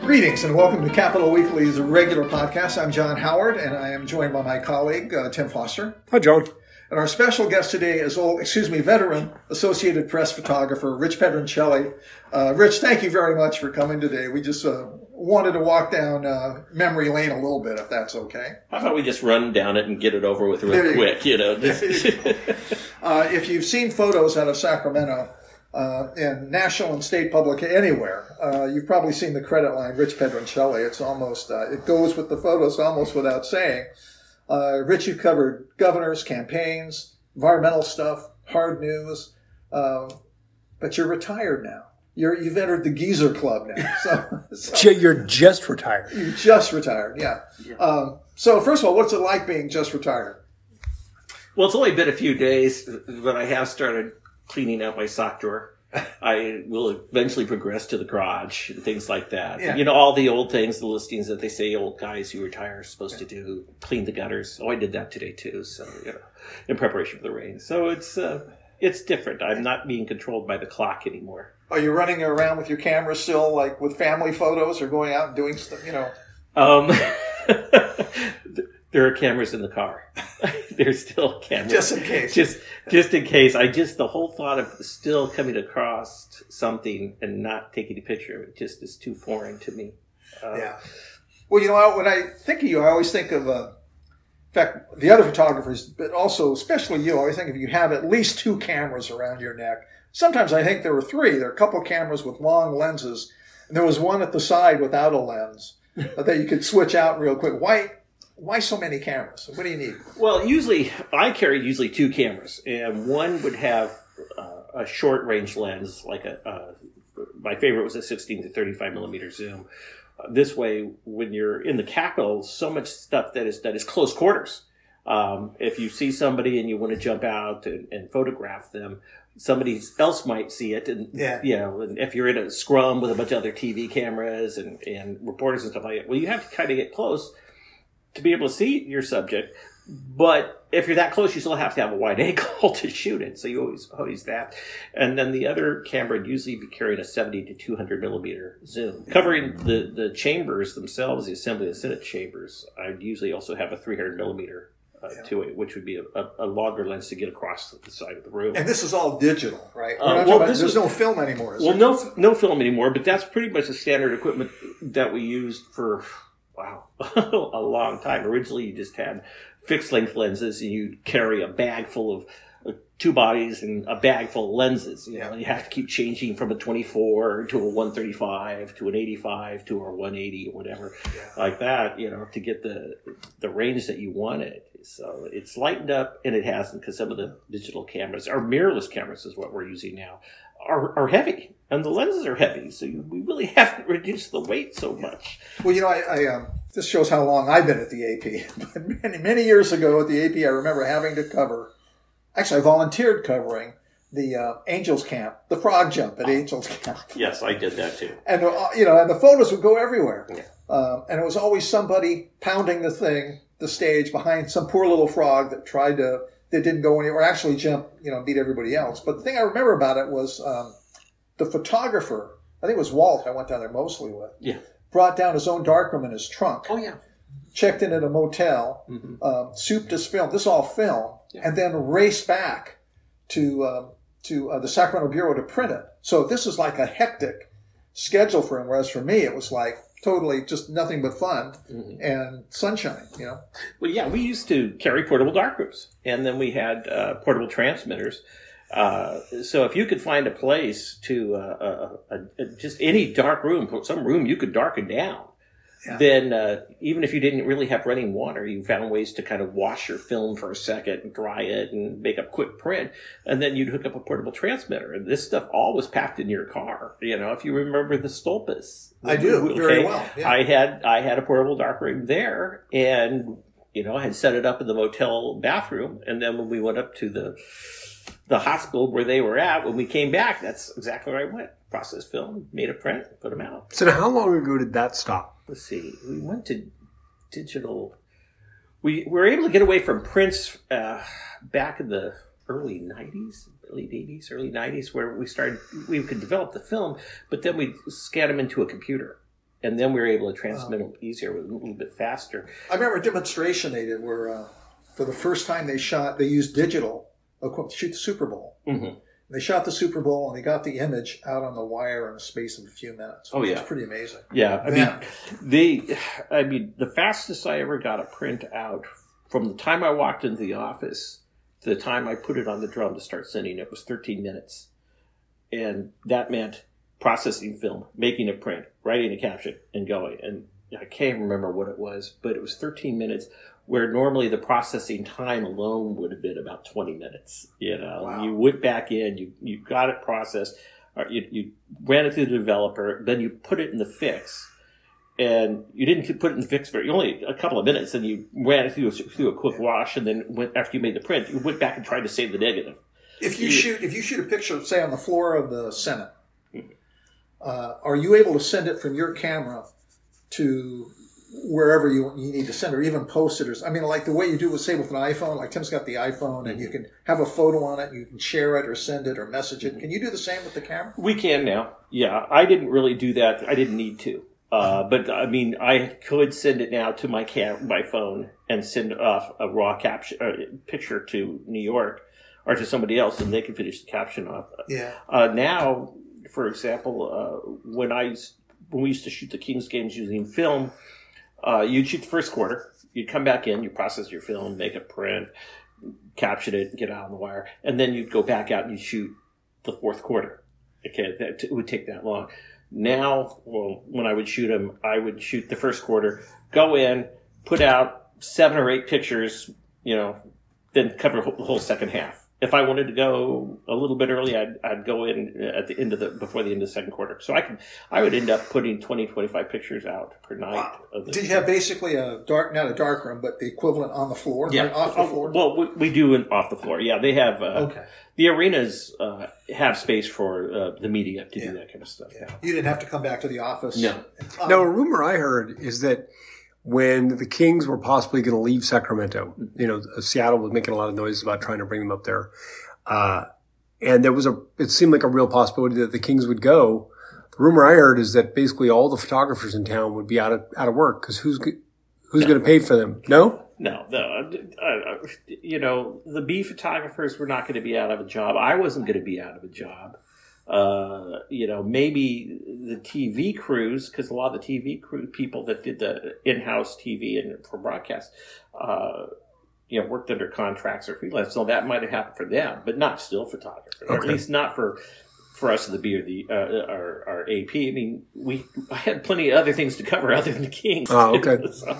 Greetings and welcome to Capitol Weekly's regular podcast. I'm John Howard and I am joined by my colleague uh, Tim Foster. Hi, John. And our special guest today is old, excuse me, veteran Associated Press photographer Rich Pedroncelli. Uh, Rich, thank you very much for coming today. We just uh, wanted to walk down uh, memory lane a little bit, if that's okay. How about we just run down it and get it over with real you quick? You know, Uh, if you've seen photos out of Sacramento uh, in national and state public anywhere, uh, you've probably seen the credit line Rich Pedroncelli. It's almost uh, it goes with the photos almost without saying. Uh, Rich, you've covered governors, campaigns, environmental stuff, hard news, um, but you're retired now. You're, you've entered the Geezer Club now. So, so You're just retired. you just retired, yeah. Um, so first of all, what's it like being just retired? well, it's only been a few days, but I have started cleaning out my sock drawer. I will eventually progress to the garage and things like that. Yeah. You know, all the old things, the listings that they say old guys who retire are supposed to do, clean the gutters. Oh, I did that today too. So, you know, in preparation for the rain. So it's, uh, it's different. I'm not being controlled by the clock anymore. Are you running around with your camera still, like with family photos, or going out and doing stuff? You know, Um, there are cameras in the car. There's still cameras. just in case. just just in case i just the whole thought of still coming across something and not taking a picture of it just is too foreign to me uh, yeah. Well, you know, I- when I think of you, I always think of, uh, in fact, the other photographers, but also, especially you, I always think of you have at least two cameras around your neck. Sometimes I think there were three. There are a couple cameras with long lenses, and there was one at the side without a lens that you could switch out real quick. Why? Why so many cameras? What do you need? well usually i carry usually two cameras and one would have uh, a short range lens like a uh, my favorite was a 16 to 35 millimeter zoom Uh, this way when you're in the capital so much stuff that is that is close quarters um, if you see somebody and you want to jump out and, and photograph them somebody else might see it and Yeah. you know and if you're in a scrum with a bunch of other tv cameras and, and reporters and stuff like that well you have to kind of get close to be able to see your subject but if you're that close you still have to have a wide angle to shoot it so you always always that and then the other camera would usually be carrying a 70 to 200 millimeter zoom covering the the chambers themselves the assembly and senate chambers i'd usually also have a 300 millimeter uh, Yeah. to it which would be a, a, longer lens to get across the side of the room And this is all digital, right? Uh, well, about- there's is- no film anymore. Is well, there? no, no film anymore, but that's pretty much the standard equipment that we used for, wow, a long time. Originally, you just had fixed length lenses and you'd carry a bag full of uh, two bodies and a bag full of lenses. You know, Yeah. you have to keep changing from a 24 to a 135 to an 85 to a 180 or whatever like that, you know, to get the, the range that you wanted. So it's lightened up and it hasn't because some of the digital cameras, our mirrorless cameras is what we're using now, are, are heavy and the lenses are heavy. So you, we really haven't reduced the weight so much. Well, you know, I, I um, this shows how long I've been at the AP. But many, many years ago at the AP, I remember having to cover. Actually, I volunteered covering the uh, Angels Camp, the frog jump at Angels Camp, Yes, I did that too. and uh, you know, and the photos would go everywhere. Yeah. Um, and it was always somebody pounding the thing, the stage behind some poor little frog that tried to that didn't go anywhere, actually jump, you know, beat everybody else. But the thing I remember about it was um, the photographer. I think it was Walt. I went down there mostly with. Yeah. Brought down his own darkroom in his trunk Oh, yeah. checked in at a motel, Mhm. um, souped his film. This is all film, Yeah. and then raced back to um, to uh, the Sacramento Bureau to print it. So this is like a hectic schedule for him. Whereas for me, it was like totally just nothing but fun Mhm. and sunshine. You know, Well, yeah, we used to carry portable darkrooms, and then we had uh, portable transmitters. Uh, so if you could find a place to uh, uh, uh, just any dark room, some room you could darken down, Yeah. then uh, even if you didn't really have running water, you found ways to kind of wash your film for a second and dry it and make a quick print, and then you'd hook up a portable transmitter. And this stuff all was packed in your car. You know, if you remember the Stolpas, I do very well. Yeah. I had I had a portable darkroom there, and you know, I had set it up in the motel bathroom, and then when we went up to the the hospital where they were at, when we came back, that's exactly where I went. Processed film, made a print, put them out. So how long ago did that stop? Let's see, we went to digital. We were able to get away from prints uh, back in the early '90s, late eighties, early nineties, where we started we could develop the film, but then we scan them into a computer, and then we were able to transmit them easier, a little bit faster. I remember a demonstration they did where, uh, for the first time, they shot. They used digital equipment to shoot the Super Bowl. Mm-hmm. They shot the Super Bowl and they got the image out on the wire in the space of a few minutes. Oh, yeah. it's pretty amazing. Yeah, I Yeah. mean, they, I mean, the fastest I ever got a print out from the time I walked into the office to the time I put it on the drum to start sending it was 13 minutes, and that meant processing film, making a print, writing a caption, and going. And I can't remember what it was, but it was 13 minutes. Where normally the processing time alone would have been about 20 minutes. You know, Wow. you went back in, you you got it processed, or you, you ran it through the developer, then you put it in the fix, and you didn't put it in the fix for only a couple of minutes, and you ran it through a, through a quick wash, and then went, after you made the print, you went back and tried to save the negative. If you Yeah. shoot, if you shoot a picture, say on the floor of the Senate, Mm-hmm. uh, are you able to send it from your camera to wherever you, you need to send, or even post it? Or I mean, like the way you do with say with an iPhone. Like Tim's got the iPhone, and you Mm-hmm. can have a photo on it, you can share it or send it or message it. Can you do the same with the camera? We can now. Yeah, I didn't really do that. I didn't need to. Uh, but I mean, I could send it now to my cam, my phone, and send off a raw caption uh, picture to New York or to somebody else, and they can finish the caption off. Yeah. Uh, now, for example, uh, when I when we used to shoot the Kings games using film, uh, you'd shoot the first quarter. You'd come back in, you process your film, make a print, caption it, get it out on the wire, and then you'd go back out and you shoot the fourth quarter. Okay, that it would take that long. Now, well, when I would shoot them, I would shoot the first quarter, go in, put out seven or eight pictures, you know, then cover the whole second half. If I wanted to go a little bit early, I'd, I'd go in at the end of the before the end of the second quarter. So I could I would end up putting 20, 25 pictures out per night. Wow. Of Did you have basically a dark, not a dark room, but the equivalent on the floor, yeah, right off the Oh, floor? Well, we, we do it off the floor. Yeah, they have. Uh, okay. The arenas uh, have space for uh, the media to Yeah. do that kind of stuff. Yeah. You didn't have to come back to the office. No. Um, Now, a rumor I heard is that when the Kings were possibly going to leave Sacramento, you know, Seattle was making a lot of noise about trying to bring them up there. Uh, and there was a, it seemed like a real possibility that the Kings would go. The rumor I heard is that basically all the photographers in town would be out of, out of work because who's, who's going to pay for them? No? No, no. uh, you know, the Bee photographers were not going to be out of a job. I wasn't going to be out of a job. Uh, you know, maybe the TV crews, because a lot of the TV crew people that did the in-house TV and for broadcast, uh, you know, worked under contracts or freelance. So that might have happened for them, but not still photographers, or at least not for for us in the Bee or the uh, our, our AP. I mean, we I had plenty of other things to cover other than the Kings. Oh, okay. So,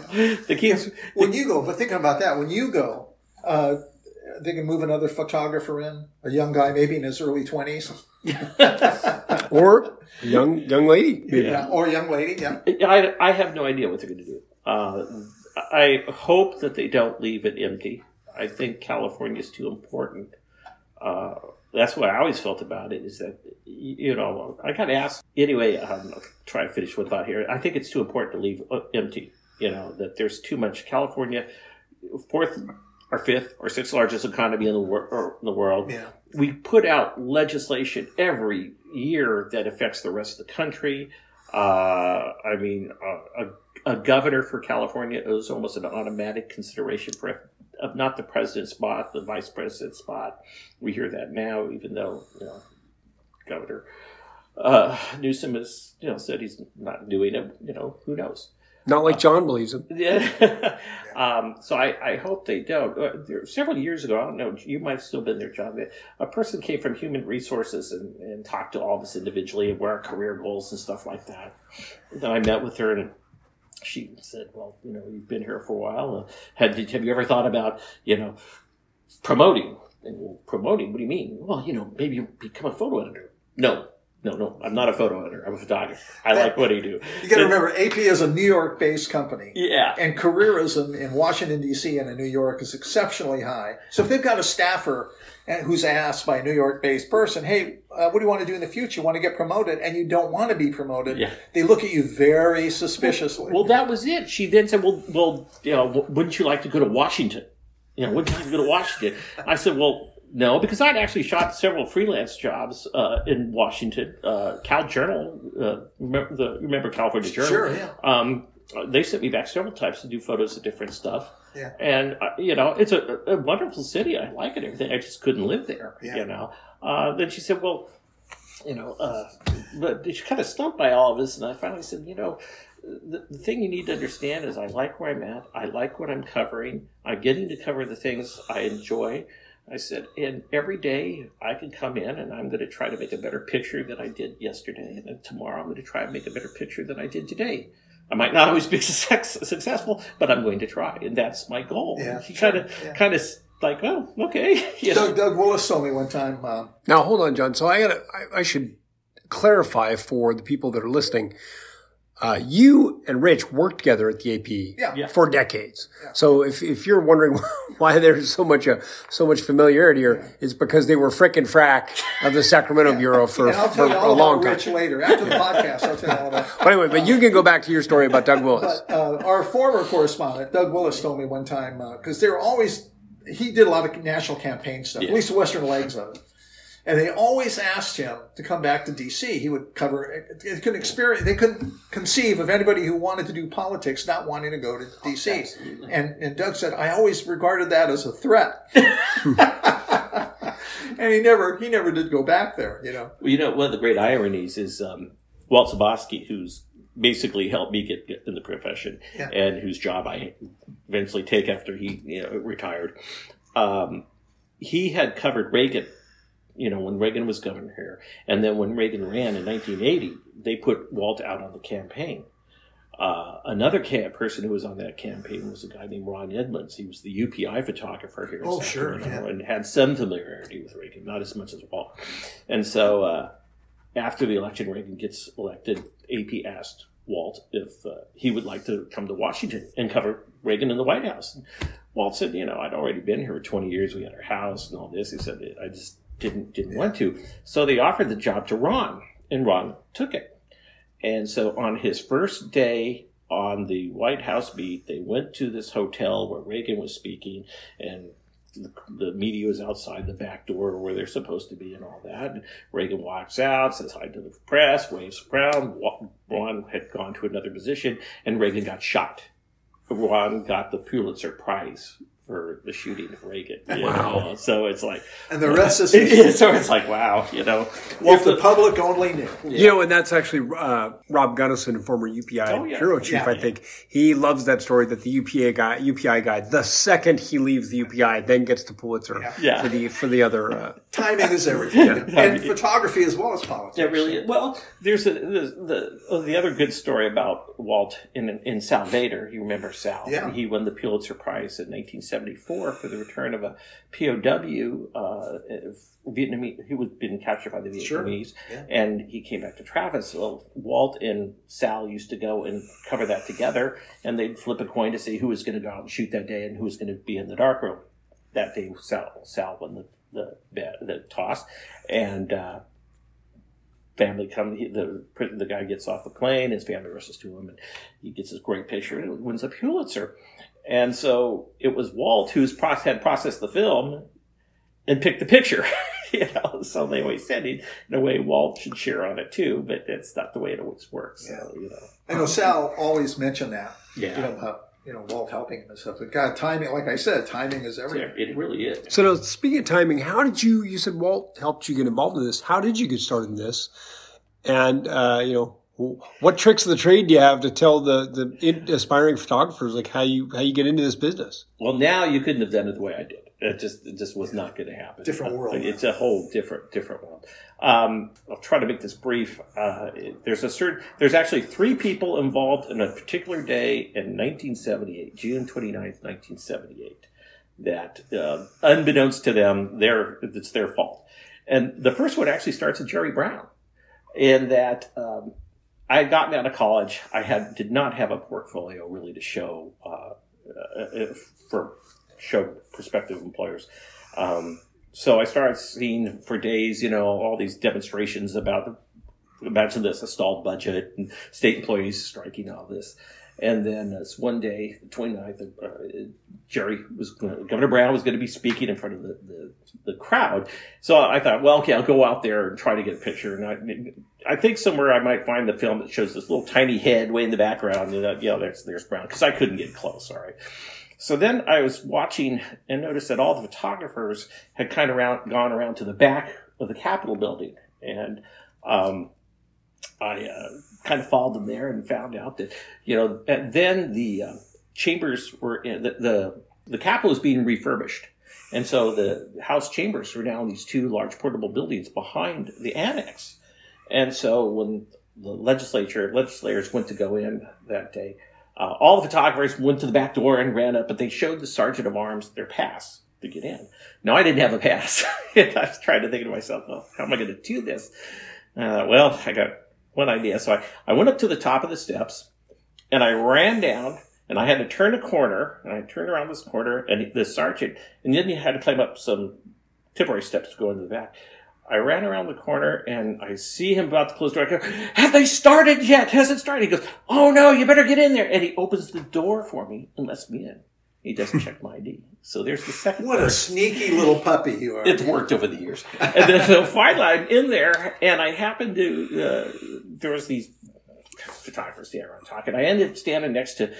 the Kings. when you go, but thinking about that, when you go, uh, they can move another photographer in, a young guy, maybe in his early twenties, Or young, young lady. maybe. yeah, or young lady. Yeah, I, I have no idea what they're going to do. Uh, I hope that they don't leave it empty. I think California is too important. Uh, that's what I always felt about it. Is that you know I got asked anyway. Um, I'll try to finish with that here. I think it's too important to leave uh, empty. You know that there's too much. California, fourth or fifth or sixth largest economy in the, wor- in the world yeah. we put out legislation every year that affects the rest of the country. Uh, I mean, uh, a, a governor for California is almost an automatic consideration for of not the president's spot, the vice president's spot. We hear that now, even though you know, Governor uh, Newsom has you know said he's not doing it. You know, who knows? Not like John believes him. Yeah. um, so I, I hope they don't. Uh, several years ago, I don't know, you might have still been there, John. A person came from Human Resources and, and talked to all of us individually what our career goals and stuff like that. Then I met with her and she said, "Well, you know, you've been here for a while. Uh, had have you ever thought about, you know, promoting?" And well, promoting? What do you mean? Well, you know, maybe you become a photo editor. No, no, no. I'm not a photo editor. I'm a photographer. I like what I do. You got to remember, AP is a New York-based company. Yeah. And careerism in Washington D.C. and in New York is exceptionally high. So if they've got a staffer and who's asked by a New York-based person, "Hey, uh, what do you want to do in the future? You want to get promoted?" and you don't want to be promoted, Yeah. they look at you very suspiciously. Well, that was it. She then said, "Well, well, you know, wouldn't you like to go to Washington? You know, wouldn't you like to go to Washington?" I said, "Well, no, because I'd actually shot several freelance jobs uh, in Washington. Uh, Cal Journal, uh, remember, the, remember California Journal? Sure, yeah. Um, they sent me back several times to do photos of different stuff. Yeah. And, uh, you know, it's a, a wonderful city. I like it, everything. I just couldn't live there, Yeah. you know. Uh, then she said, well, you know, uh, but she kind of stumped by all of this. And I finally said, you know, the, the thing you need to understand is I like where I'm at. I like what I'm covering. I'm getting to cover the things I enjoy. I said, and every day I can come in and I'm going to try to make a better picture than I did yesterday. And then tomorrow I'm going to try and make a better picture than I did today. I might not always be success, successful, but I'm going to try. And that's my goal. Yeah, She kind of, yeah. kind of like, oh, okay. You know? Doug, Doug Willis told me one time. Um, Now, hold on, John. So I gotta, I, I should clarify for the people that are listening. Uh, you and Rich worked together at the AP Yeah. Yeah. for decades. So if, if you're wondering why there's so much uh, so much familiarity here, it's because they were frickin' frack of the Sacramento bureau for, and I'll for tell you a all long about time. Rich later after the podcast. I'll tell you all about. But anyway, but you can go back to your story about Doug Willis. But uh, our former correspondent, Doug Willis, told me one time because they were always he did a lot of national campaign stuff, at least the western legs of it. And they always asked him to come back to D.C. He would cover. They couldn't experience. They couldn't conceive of anybody who wanted to do politics not wanting to go to D.C. And and Doug said, I always regarded that as a threat. and he never he never did go back there. You know. Well, you know, one of the great ironies is um, Walt Zeboski, who's basically helped me get, get in the profession Yeah. and whose job I eventually take after he you know, retired. Um, he had covered Reagan, you know, when Reagan was governor here. And then when Reagan ran in 1980, they put Walt out on the campaign. Uh, another ca- person who was on that campaign was a guy named Ron Edmonds. He was the UPI photographer here Oh, sure, yeah. and had some familiarity with Reagan, not as much as Walt. And so uh, after the election, Reagan gets elected. AP asked Walt if uh, he would like to come to Washington and cover Reagan in the White House. And Walt said, "You know, I'd already been here for 20 years. We had our house and all this." He said, "I just didn't didn't want to." So they offered the job to Ron, and Ron took it. And so on his first day on the White House beat, they went to this hotel where Reagan was speaking, and the, the media was outside the back door where they're supposed to be and all that. And Reagan walks out, says hi to the press, waves around. Ron had gone to another position, and Reagan got shot. Ron got the Pulitzer Prize for the shooting of Reagan. you Wow. know? So it's like, And the rest is history. so it's like, wow, you know. if the public only knew. You know, and that's actually uh, Rob Gunnison, former UPI Oh, yeah. bureau chief. Yeah. I think he loves that story that the UPA guy, UPI guy, the second he leaves the UPI, then gets the Pulitzer Yeah. for the for the other. Uh, Timing is everything, and photography as well as politics. It really. Well, there's a, the the, oh, the other good story about Walt in in Sal Veder. You remember Sal? Yeah. He won the Pulitzer Prize in 1974 for the return of a POW, uh, Vietnamese who was been captured by the Sure. Vietnamese, Yeah. and he came back to Travis. Well, Walt and Sal used to go and cover that together, and they'd flip a coin to see who was going to go out and shoot that day and who was going to be in the dark room. That day, Sal Sal won the the the toss, and. Uh, family come the the guy gets off the plane his family rushes to him and he gets this great picture and wins a Pulitzer and so it was Walt who's pro- had processed the film and picked the picture you know so they always said he, in a way Walt should share on it too but that's not the way it always works so, you know I know Sal always mentioned that. Yeah. You know, about, you know, Walt helping him and stuff. But God, timing, like I said, timing is everything. it really is so, now, speaking of timing, how did you? You said Walt helped you get involved in this. How did you get started in this? And uh, you know, what tricks of the trade do you have to tell the the aspiring photographers like how you how you get into this business? Well, now you couldn't have done it the way I did. It just it just was not going to happen. Different world. Like, It's a whole different different world. Um, I'll try to make this brief. Uh, there's a certain there's actually three people involved in a particular day in 1978, June 29th, 1978. That uh, unbeknownst to them, their it's their fault. And the first one actually starts with Jerry Brown, in that. Um, I had gotten out of college. I had did not have a portfolio really to show uh, uh, for show prospective employers. Um, so I started seeing for days, you know, all these demonstrations about the, imagine this, a stalled budget and state employees striking all this. And then this one day, the 29th, uh, Jerry was Governor Brown was going to be speaking in front of the, the, the, crowd. So I thought, well, okay, I'll go out there and try to get a picture. And I, I think somewhere I might find the film that shows this little tiny head way in the background. And, uh, yeah, there's there's Brown because I couldn't get close. All right. So then I was watching and noticed that all the photographers had kind of gone around to the back of the Capitol building, and um, I uh, kind of followed them there and found out that you know and then the uh, chambers were in, the, the the Capitol was being refurbished, and so the House chambers were now in these two large portable buildings behind the annex, and so when the legislature legislators went to go in that day uh, all the photographers went to the back door and ran up, but they showed the sergeant of arms their pass to get in. No, I didn't have a pass. I was trying to think to myself, well, how am I going to do this? Uh, well, I got one idea. So I, I went up to the top of the steps and I ran down and I had to turn a corner and I turned around this corner and the sergeant, and then you had to climb up some temporary steps to go into the back. I ran around the corner and I see him about to close the door. I go, have they started yet? Has it started? He goes, oh no, you better get in there. And he opens the door for me and lets me in. He doesn't check my ID. So there's the second. What a sneaky little puppy you are. It's worked over the years. and then so finally I'm in there and I happened to, uh, there was these photographers there. around talking. I ended up standing next to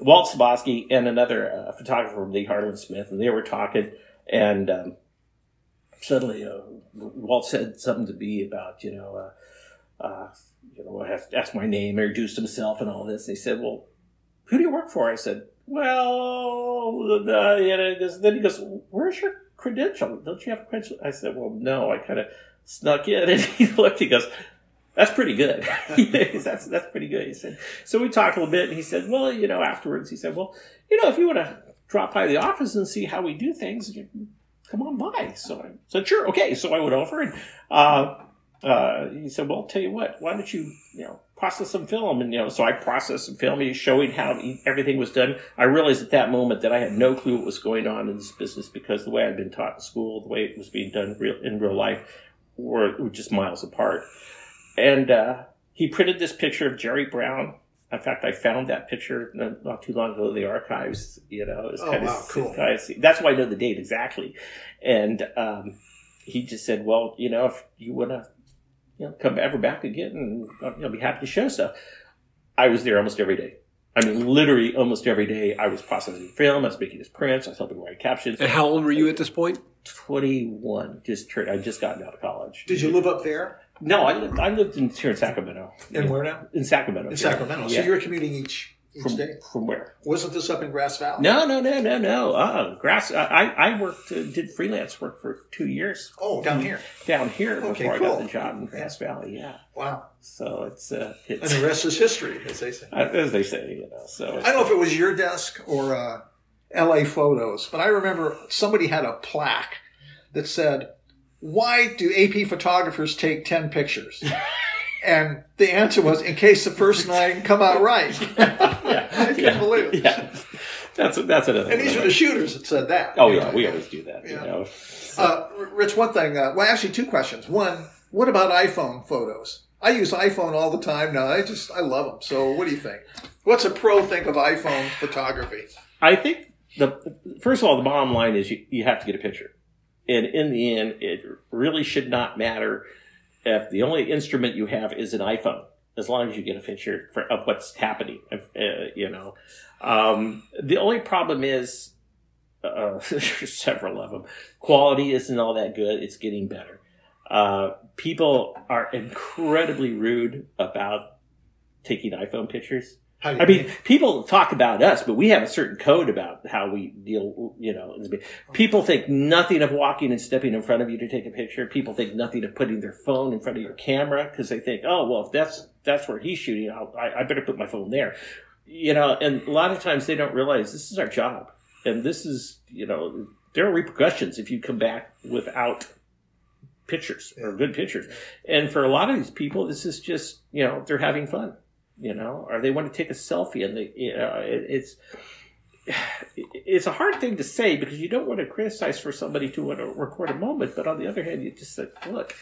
Walt Zeboski and another uh, photographer, Lee Harlan Smith, and they were talking and, um, suddenly uh, Walt said something to me about, you know, uh, uh, you know, I have to ask my name, introduced himself and all this. He said, well, who do you work for? I said, well, uh, know, then he goes, where's your credential? Don't you have a credential? I said, well, no, I kind of snuck in. And he looked, he goes, that's pretty good. that's, that's pretty good. He said, so we talked a little bit and he said, well, you know, afterwards he said, well, you know, if you want to drop by the office and see how we do things, come on by. So I said, sure, okay. So I went over and uh, uh, he said, well, I'll tell you what, why don't you, you know, process some film? And, you know, so I processed some film. He's showing how everything was done. I realized at that moment that I had no clue what was going on in this business because the way I'd been taught in school, the way it was being done real, in real life, were, were just miles apart. And uh, he printed this picture of Jerry Brown in fact, I found that picture not too long ago in the archives. You know, it's oh, kind wow, of cool. Kind of, that's why I know the date exactly. And um, he just said, "Well, you know, if you want to, you know, come ever back again, and you know, be happy to show stuff." I was there almost every day. I mean, literally almost every day. I was processing film. I was making his prints. I was helping write captions. And how old were you at this point? Twenty-one. Just I just gotten out of college. Did you live up there? No, I lived, I lived in here in Sacramento. In where now? In Sacramento. In yeah. Sacramento. So you were commuting each each from, day. from where? Wasn't this up in Grass Valley? No, no, no, no, no. Uh, grass. I I worked, uh, did freelance work for two years Oh, down here. down here before Okay, I cool. got the job in Grass Valley. Yeah. Wow. So it's uh, And the rest is history, as they say. uh, as they say, you know. So I don't know if it was your desk or uh, LA Photos, but I remember somebody had a plaque that said, Why do AP photographers take 10 pictures? And the answer was, in case the first nine come out right. yeah, I can't believe it. Yeah, that's that's another. Thing. And these one. are the shooters that said that. Oh yeah, know. we always do that. Yeah. You know. Uh, Rich, one thing, uh, well, actually, two questions. One, what about iPhone photos? I use iPhone all the time now. I just, I love them. So, what do you think? What's a pro think of iPhone photography? I think the first of all, the bottom line is you, you have to get a picture, and in the end, it really should not matter if the only instrument you have is an iPhone, as long as you get a picture for, of what's happening. Uh, you know, um, the only problem is uh, several of them. Quality isn't all that good. It's getting better. Uh, people are incredibly rude about taking iPhone pictures. How do you I mean, people talk about us, but we have a certain code about how we deal, you know. People think nothing of walking and stepping in front of you to take a picture. People think nothing of putting their phone in front of your camera because they think, oh, well, if that's, that's where he's shooting, I'll, I, I better put my phone there. You know, and a lot of times they don't realize this is our job. And this is, you know, there are repercussions if you come back without pictures or good pictures. And for a lot of these people, this is just, you know, they're having fun you know, or they want to take a selfie, and they, you know, it, it's it's a hard thing to say because you don't want to criticize for somebody to want to record a moment, but on the other hand, you just say, look,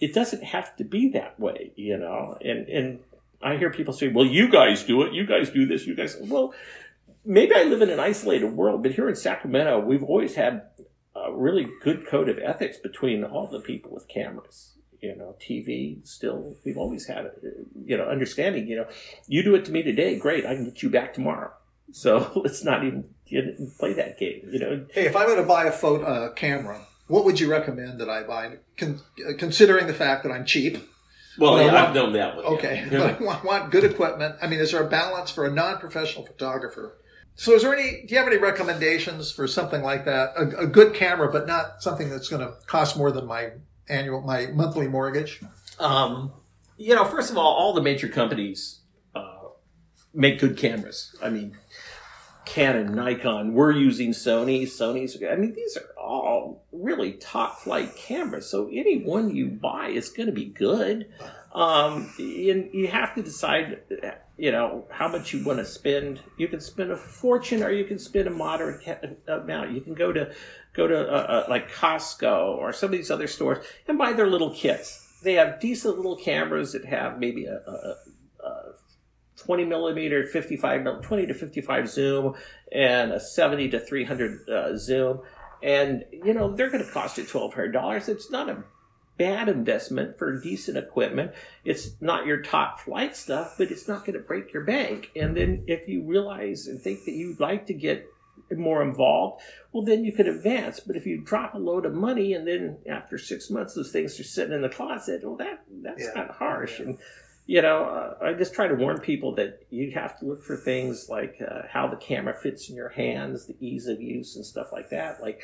it doesn't have to be that way, you know, and and I hear people say, "Well, you guys do it. You guys do this. You guys." Well, maybe I live in an isolated world, but here in Sacramento, we've always had a really good code of ethics between all the people with cameras. You know, TV still, we've always had, a, you know, understanding, you know, you do it to me today, great, I can get you back tomorrow. So let's not even play that game, you know. Hey, if I'm going to buy a photo uh, camera, what would you recommend that I buy? Con- considering the fact that I'm cheap. Well, yeah, want, I've known that one. Okay, yeah. but I want, want good equipment. I mean, is there a balance for a non-professional photographer? So, is there any? Do you have any recommendations for something like that? A, a good camera, but not something that's going to cost more than my annual, my monthly mortgage. Um, you know, first of all, all the major companies uh, make good cameras. I mean, Canon, Nikon, we're using Sony, Sony's. I mean, these are all really top flight cameras. So any one you buy is going to be good. Um, and you have to decide, you know, how much you want to spend. You can spend a fortune, or you can spend a moderate amount. You can go to go to uh, uh, like Costco or some of these other stores and buy their little kits. They have decent little cameras that have maybe a, a, a 20 millimeter, 55, 20 to 55 zoom, and a 70 to 300 uh, zoom. And, you know, they're going to cost you $1,200. It's not a bad investment for decent equipment. It's not your top flight stuff, but it's not going to break your bank. And then if you realize and think that you'd like to get more involved, well, then you could advance. But if you drop a load of money and then after six months those things are sitting in the closet, well, that that's yeah. kind of harsh. Yeah. And you know, uh, I just try to warn people that you have to look for things like uh, how the camera fits in your hands, the ease of use, and stuff like that. Like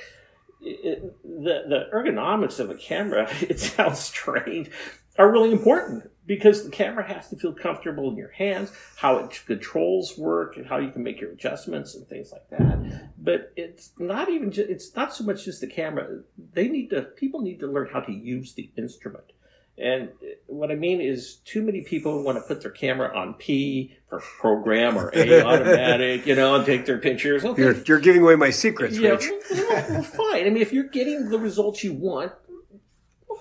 it, the the ergonomics of a camera, it sounds strange, are really important because the camera has to feel comfortable in your hands, how it controls work, and how you can make your adjustments and things like that. But it's not even just, it's not so much just the camera. They need to people need to learn how to use the instrument. And what I mean is, too many people want to put their camera on P for program or A automatic, you know, and take their pictures. Okay. You're, you're giving away my secrets, yeah, Rich. Well, well, fine. I mean, if you're getting the results you want,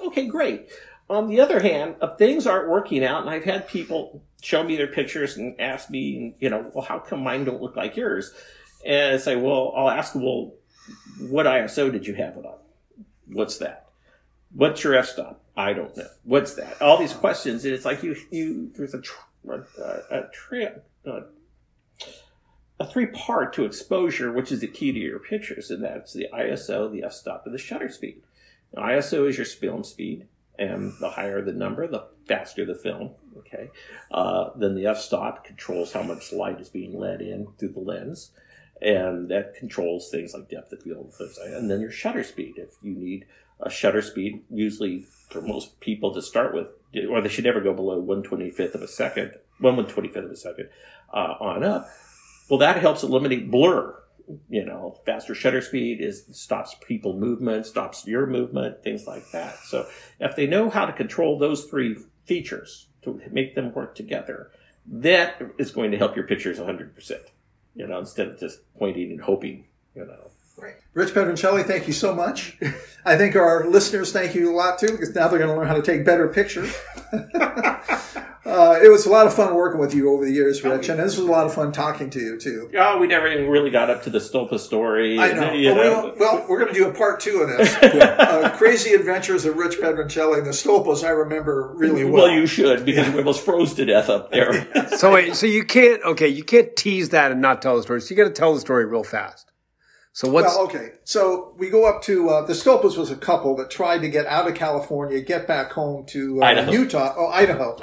okay, great. On the other hand, if things aren't working out, and I've had people show me their pictures and ask me, you know, well, how come mine don't look like yours? And I say, well, I'll ask well, what ISO did you have it on? What's that? What's your f-stop? I don't know. What's that? All these questions, and it's like you, you there's a, a, a, a, a three part to exposure, which is the key to your pictures, and that's the ISO, the f-stop, and the shutter speed. Now, ISO is your film speed, and the higher the number, the faster the film. Okay, uh, then the f-stop controls how much light is being let in through the lens, and that controls things like depth of field, and then your shutter speed. If you need a shutter speed, usually for most people to start with, or they should never go below 125th of a second, 1 125th of a second uh, on up. Well, that helps eliminate blur. You know, faster shutter speed is stops people movement, stops your movement, things like that. So if they know how to control those three features to make them work together, that is going to help your pictures 100%. You know, instead of just pointing and hoping, you know. Right. Rich Pedroncelli, thank you so much. I think our listeners thank you a lot too, because now they're going to learn how to take better pictures. uh, it was a lot of fun working with you over the years, Rich, and this was a lot of fun talking to you too. Oh, we never even really got up to the Stolpa story. I know. You well, know. well, we're going to do a part two of this. uh, Crazy Adventures of Rich Pedroncelli and the Stolpas. I remember really well. Well, you should because yeah. we almost froze to death up there. so wait, so you can't okay, you can't tease that and not tell the story. So you got to tell the story real fast. So what's well, okay? So we go up to uh, the Stolpas was a couple that tried to get out of California, get back home to uh, Utah, oh Idaho,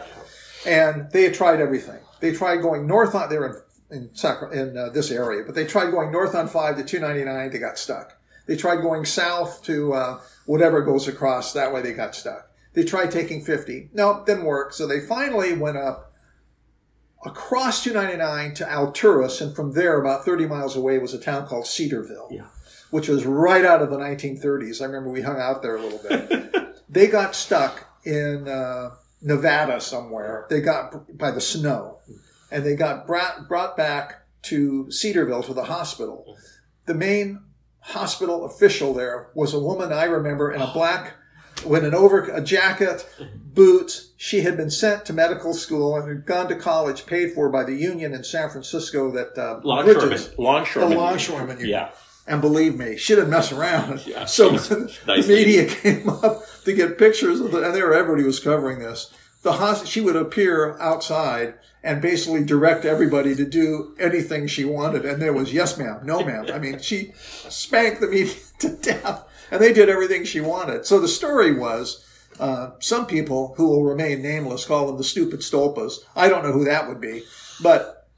and they had tried everything. They tried going north on they're in in, in uh, this area, but they tried going north on five to two ninety nine. They got stuck. They tried going south to uh, whatever goes across. That way they got stuck. They tried taking fifty. No, didn't work. So they finally went up across 299 to Alturas, and from there, about 30 miles away, was a town called Cedarville, yeah. which was right out of the 1930s. I remember we hung out there a little bit. they got stuck in uh, Nevada somewhere. They got by the snow, and they got brought, brought back to Cedarville to the hospital. The main hospital official there was a woman I remember in a black with an over a jacket, boots. She had been sent to medical school and had gone to college paid for by the union in San Francisco that uh, Longshoremen. Bridges- Longshoremen. The longshoremen union. Yeah. And believe me, she didn't mess around. Yeah, so she was nice the media came up to get pictures of the, and there everybody was covering this. The hos- she would appear outside and basically direct everybody to do anything she wanted, and there was yes, ma'am, no, ma'am. I mean, she spanked the media to death, and they did everything she wanted. So the story was. Uh, some people who will remain nameless call them the stupid stolpas. I don't know who that would be, but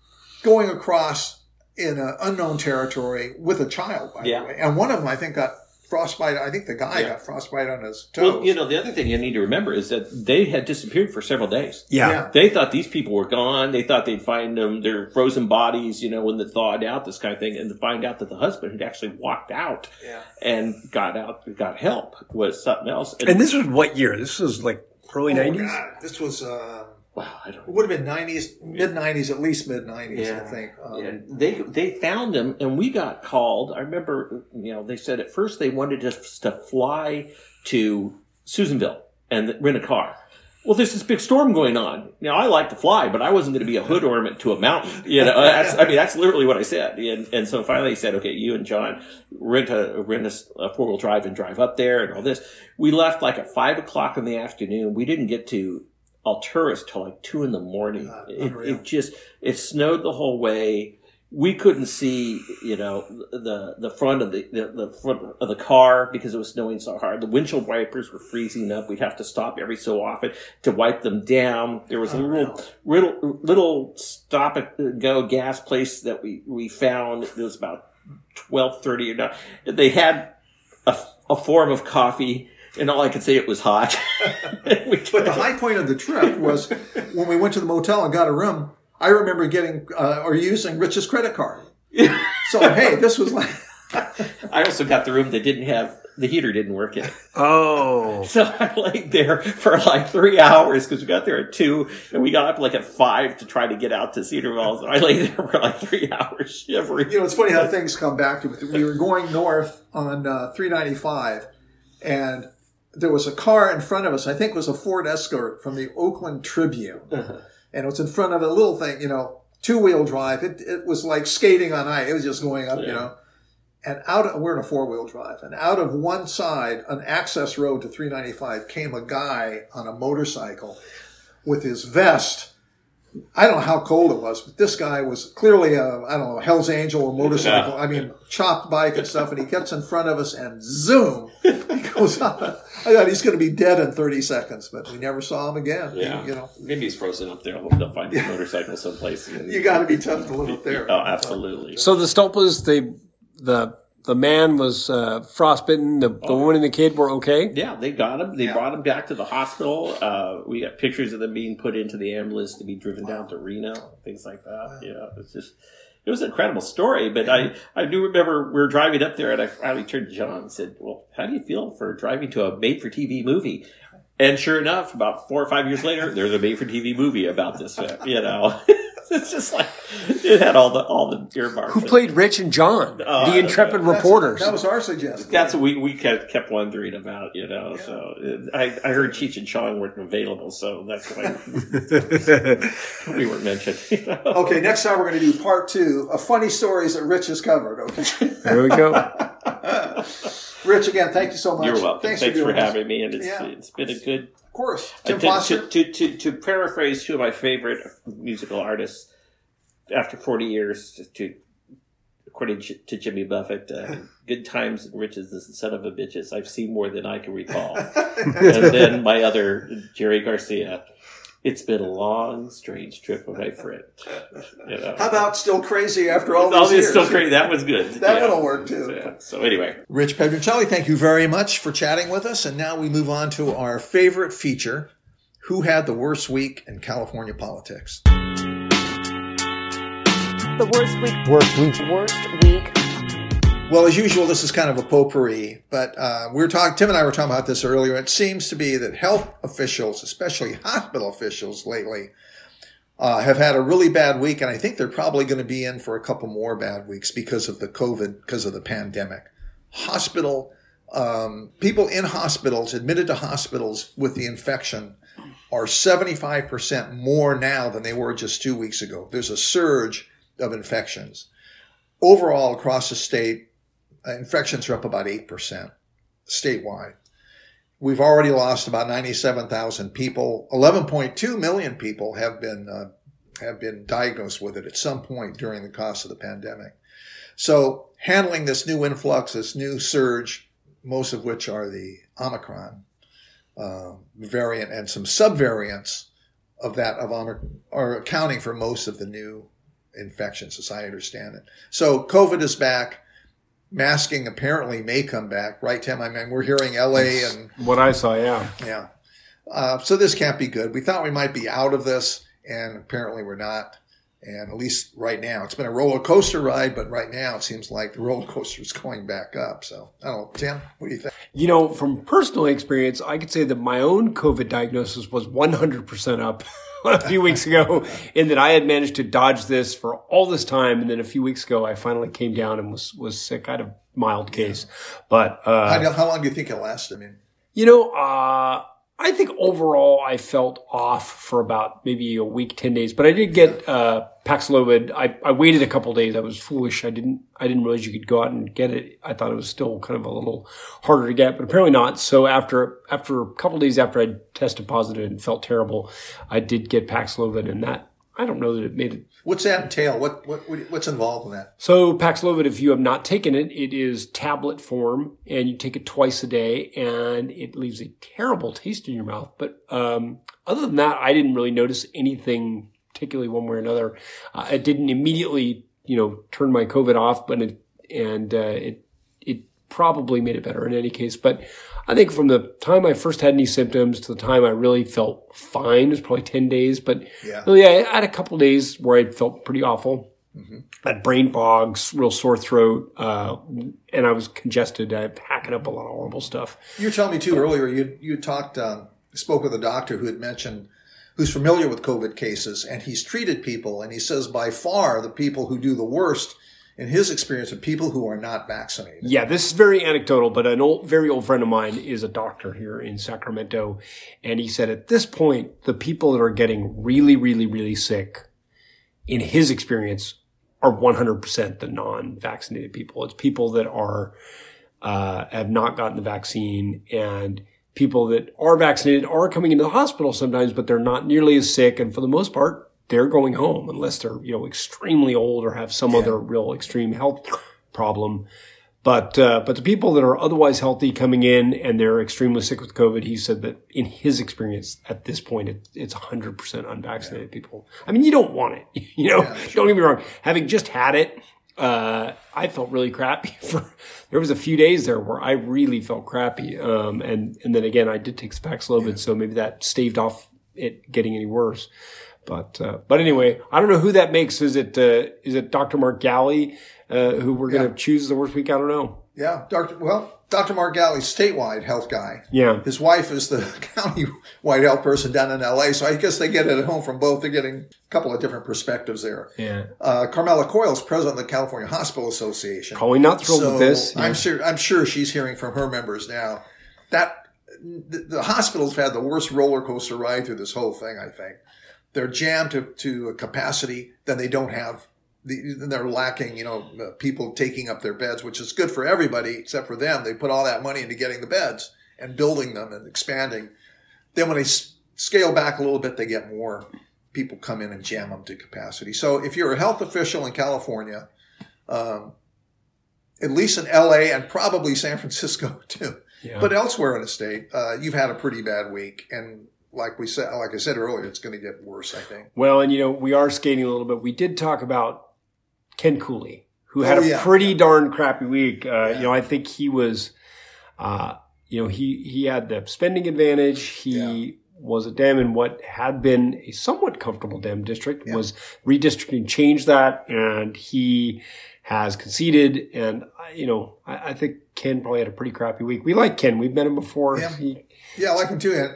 going across in an unknown territory with a child, by Yeah. the way. And one of them, I think, got frostbite. I think the guy Yeah. got frostbite on his toes. Well, you know, the other thing you need to remember is that they had disappeared for several days. Yeah. Yeah. They thought these people were gone. They thought they'd find them, their frozen bodies, you know, when they thawed out, this kind of thing, and to find out that the husband had actually walked out Yeah. and got out, got help was something else. And this was what year? This was like early Oh, 90s? God. This was, uh, wow, I don't it would have been 90s, mid 90s, at least mid 90s, I think. Um, Yeah, they they found him, and we got called. I remember, you know, they said at first they wanted us to fly to Susanville and rent a car. Well, there's this big storm going on. Now, I like to fly, but I wasn't going to be a hood ornament to a mountain. You know, that's, I mean, that's literally what I said. And, and so finally he said, okay, you and John rent a, rent a, a four wheel drive and drive up there and all this. We left like at five o'clock in the afternoon. We didn't get to Alturas till like two in the morning. Uh, it, it just, it snowed the whole way. We couldn't see, you know, the the front of the, the the front of the car because it was snowing so hard. The windshield wipers were freezing up. We'd have to stop every so often to wipe them down. There was a little little little stop and go gas place that we we found. It was about twelve thirty or not. They had a, a form of coffee, and all I could say it was hot. But the high point of the trip was when we went to the motel and got a room. I remember getting uh, or using Rich's credit card. So hey, this was like I also got the room that didn't have the heater didn't work yet. Oh. So I laid there for like three hours because we got there at two and we got up like at five to try to get out to Cedar Falls. And I lay there for like three hours shivering. you know, it's funny how things come back to it. We were going north on uh, 395, and there was a car in front of us. I think it was a Ford Escort from the Oakland Tribune, uh-huh. and it was in front of a little thing, you know, two wheel drive. It, it was like skating on ice. It was just going up, you know. And out, of, we're in a four wheel drive, and out of one side, an access road to 395, came a guy on a motorcycle with his vest. I don't know how cold it was, but this guy was clearly a, I don't know, Hell's Angel or motorcycle. Yeah. I mean, chopped bike and stuff, and he gets in front of us and zoom, he goes up. I thought he's going to be dead in 30 seconds, but we never saw him again. Yeah. You know, Maybe he's frozen up there. They'll find his motorcycle someplace. you got to be tough to live up there. Oh, absolutely. So the Stolpas, they, the, the man was uh, frostbitten. The, the woman and the kid were okay. Yeah, they got him. They Yeah. brought him back to the hospital. Uh, we got pictures of them being put into the ambulance to be driven down to Reno, things like that. Yeah, it's just it was an incredible story. But I I do remember we were driving up there, and I finally turned to John and said, "Well, how do you feel for driving to a made for TV movie?" And sure enough, about four or five years later, there's a made for TV movie about this. uh, You know, it's just like it had all the all the earmarks. Who played Rich and John? Oh, I the intrepid know. Reporters. That was our suggestion. That's what we, we kept, kept wondering about, you know. So uh, I, I heard Cheech and Chong weren't available, so that's why we weren't mentioned. You know? Okay, next time we're going to do part two of funny stories that Rich has covered. Okay, there we go. Rich, again, thank you so much. You're welcome. Thanks, for, doing this. having me, and it's, Yeah. it's been a good. Of course, Uh, Tim to, Foster. to, to, to, to paraphrase two of my favorite musical artists, after 40 years, to, according to to Jimmy Buffett, uh, good times and riches, is the son of a bitches. I've seen more than I can recall. and then my other Jerry Garcia. It's been a long, strange trip with my friend. You know. How about still crazy after all these years? still crazy. That was good. That Yeah. one'll work too. Yeah. So anyway, Rich Pedroncelli, thank you very much for chatting with us. And now we move on to our favorite feature Who had the worst week in California politics? The worst week. Worst week. Worst week. Well, as usual, this is kind of a potpourri, but uh, we were talking. Tim and I were talking about this earlier. It seems to be that health officials, especially hospital officials, lately uh, have had a really bad week, and I think they're probably going to be in for a couple more bad weeks because of the COVID, because of the pandemic. Hospital um, people in hospitals, admitted to hospitals with the infection, are 75% more now than they were just two weeks ago. There's a surge of infections. Overall, across the state, infections are up about 8% statewide. We've already lost about 97,000 people. 11.2 million people have been uh, have been diagnosed with it at some point during the course of the pandemic. So handling this new influx, this new surge, most of which are the Omicron uh, variant and some subvariants of that of Omicron are accounting for most of the new infections, as I understand it. So COVID is back. Masking apparently may come back, right, Tim? I mean, we're hearing LA and What I saw, yeah. yeah. Uh, so this can't be good. We thought we might be out of this, and apparently we're not. And at least right now, it's been a roller coaster ride, but right now it seems like the roller coaster is going back up. So I don't know, Tim, what do you think? You know, from personal experience, I could say that my own COVID diagnosis was 100% up a few weeks ago, in that I had managed to dodge this for all this time, and then a few weeks ago, I finally came down and was was sick. I had a mild case, but uh, How, how long do you think it lasted? I mean, you know, uh, I think overall I felt off for about maybe a week, ten days. But I did get uh, Paxlovid. I, I waited a couple days. I was foolish. I didn't I didn't realize you could go out and get it. I thought it was still kind of a little harder to get, but apparently not. So after after a couple days after I tested positive and felt terrible, I did get Paxlovid, and that I don't know that it made it what's that entail? What, what what- what's involved in that? so Paxlovid, if you have not taken it, it is tablet form, and you take it twice a day, and it leaves a terrible taste in your mouth. But um, other than that, I didn't really notice anything particularly one way or another. Uh, it didn't immediately, you know, turn my COVID off, but it and uh, it probably made it better in any case. But I think from the time I first had any symptoms to the time I really felt fine it was probably ten days. But Yeah. really, I had a couple days where I felt pretty awful. I had brain fogs, real sore throat, uh, and I was congested. I had hacking up a lot of horrible stuff. You were telling me too earlier. You you talked um, spoke with a doctor who had mentioned who's familiar with COVID cases, and he's treated people, and he says by far the people who do the worst in his experience of people who are not vaccinated. Yeah, this is very anecdotal, but an old, very old friend of mine is a doctor here in Sacramento, and he said at this point, the people that are getting really, really, really sick, in his experience, are 100% the non-vaccinated people. It's people that are uh, have not gotten the vaccine, and people that are vaccinated are coming into the hospital sometimes, but they're not nearly as sick, and for the most part, they're going home unless they're you know extremely old or have some other real extreme health problem. But uh, but the people that are otherwise healthy coming in and they're extremely sick with COVID, he said that in his experience at this point, it, it's 100% unvaccinated people. I mean, you don't want it, you know. Don't get me wrong. Having just had it, uh, I felt really crappy for. There was a few days there where I really felt crappy, um, and and then again, I did take the Paxlovid, so maybe that staved off it getting any worse. But uh, but anyway, I don't know who that makes. Is it uh, is it Dr. Mark Ghaly uh, who we're going to choose as the worst week? I don't know. Yeah, Doctor. Well, Dr. Mark Ghaly's statewide health guy. Yeah. His wife is the county-wide health person down in LA, so I guess they get it at home from both. They're getting a couple of different perspectives there. Yeah. Uh, Carmela Coyle's president of the California Hospital Association. Probably not thrilled so with this. I'm sure. I'm sure she's hearing from her members now. That the, the hospitals have had the worst roller coaster ride through this whole thing. I think they're jammed to, to a capacity. Then they don't have. The, then they're lacking, you know, uh, people taking up their beds, which is good for everybody except for them. They put all that money into getting the beds and building them and expanding. Then when they s- scale back a little bit, they get more people come in and jam them to capacity. So if you're a health official in California, um, at least in LA and probably San Francisco too, Yeah. but elsewhere in the state, uh, you've had a pretty bad week. And like we said, like I said earlier, it's going to get worse. I think. Well, and you know, we are skating a little bit. We did talk about Ken Cooley, who had Oh, a pretty yeah. darn crappy week. Uh, Yeah. You know, I think he was, uh, you know, he he had the spending advantage. He Yeah. was a Dem in what had been a somewhat comfortable Dem district. Yeah. Was redistricting changed that, and he has conceded. And you know, I, I think Ken probably had a pretty crappy week. We like Ken. We've met him before. Yeah. He, Yeah, I like him too.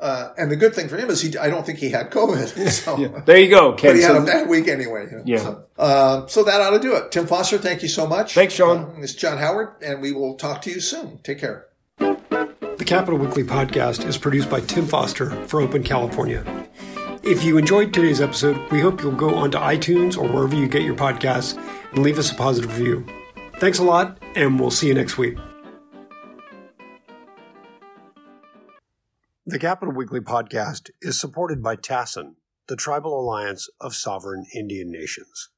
Uh, and the good thing for him is he, I don't think he had COVID. So. yeah. There you go, Ken. But he had so, a bad week anyway. Yeah. So, uh, so, that ought to do it. Tim Foster, thank you so much. Thanks, Sean. Uh, it's John Howard, and we will talk to you soon. Take care. The Capitol Weekly podcast is produced by Tim Foster for Open California. If you enjoyed today's episode, we hope you'll go onto iTunes or wherever you get your podcasts and leave us a positive review. Thanks a lot, and we'll see you next week. The Capitol Weekly podcast is supported by TASIN, the Tribal Alliance of Sovereign Indian Nations.